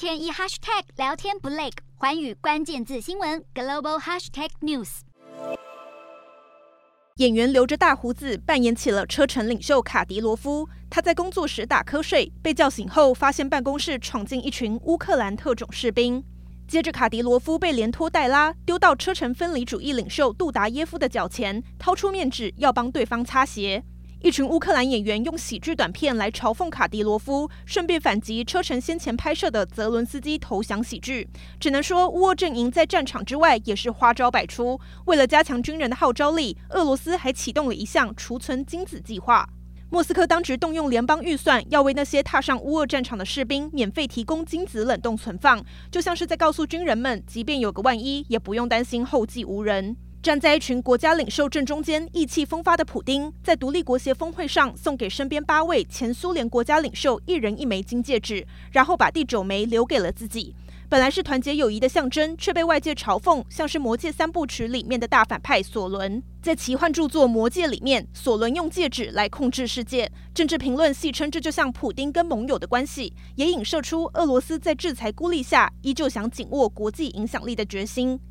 天一 hashtag 聊天不累，环宇关键字新闻 global hashtag news。演员留着大胡子，扮演起了车臣领袖卡迪罗夫。他在工作时打瞌睡，被叫醒后，发现办公室闯进一群乌克兰特种士兵。接着，卡迪罗夫被连拖带拉丢到车臣分离主义领袖杜达耶夫的脚前，掏出面纸要帮对方擦鞋。一群乌克兰演员用喜剧短片来嘲讽卡迪罗夫，顺便反击车臣先前拍摄的泽伦斯基投降喜剧。只能说，乌俄阵营在战场之外也是花招百出。为了加强军人的号召力，俄罗斯还启动了一项储存精子计划。莫斯科当局动用联邦预算，要为那些踏上乌俄战场的士兵免费提供精子冷冻存放，就像是在告诉军人们，即便有个万一，也不用担心后继无人。站在一群国家领袖正中间，意气风发的普丁，在独立国协峰会上送给身边八位前苏联国家领袖一人一枚金戒指，然后把第九枚留给了自己。本来是团结友谊的象征，却被外界嘲讽像是《魔戒》三部曲里面的大反派索伦。在奇幻著作《魔戒》里面，索伦用戒指来控制世界。政治评论戏称这就像普丁跟盟友的关系，也影射出俄罗斯在制裁孤立下，依旧想紧握国际影响力的决心。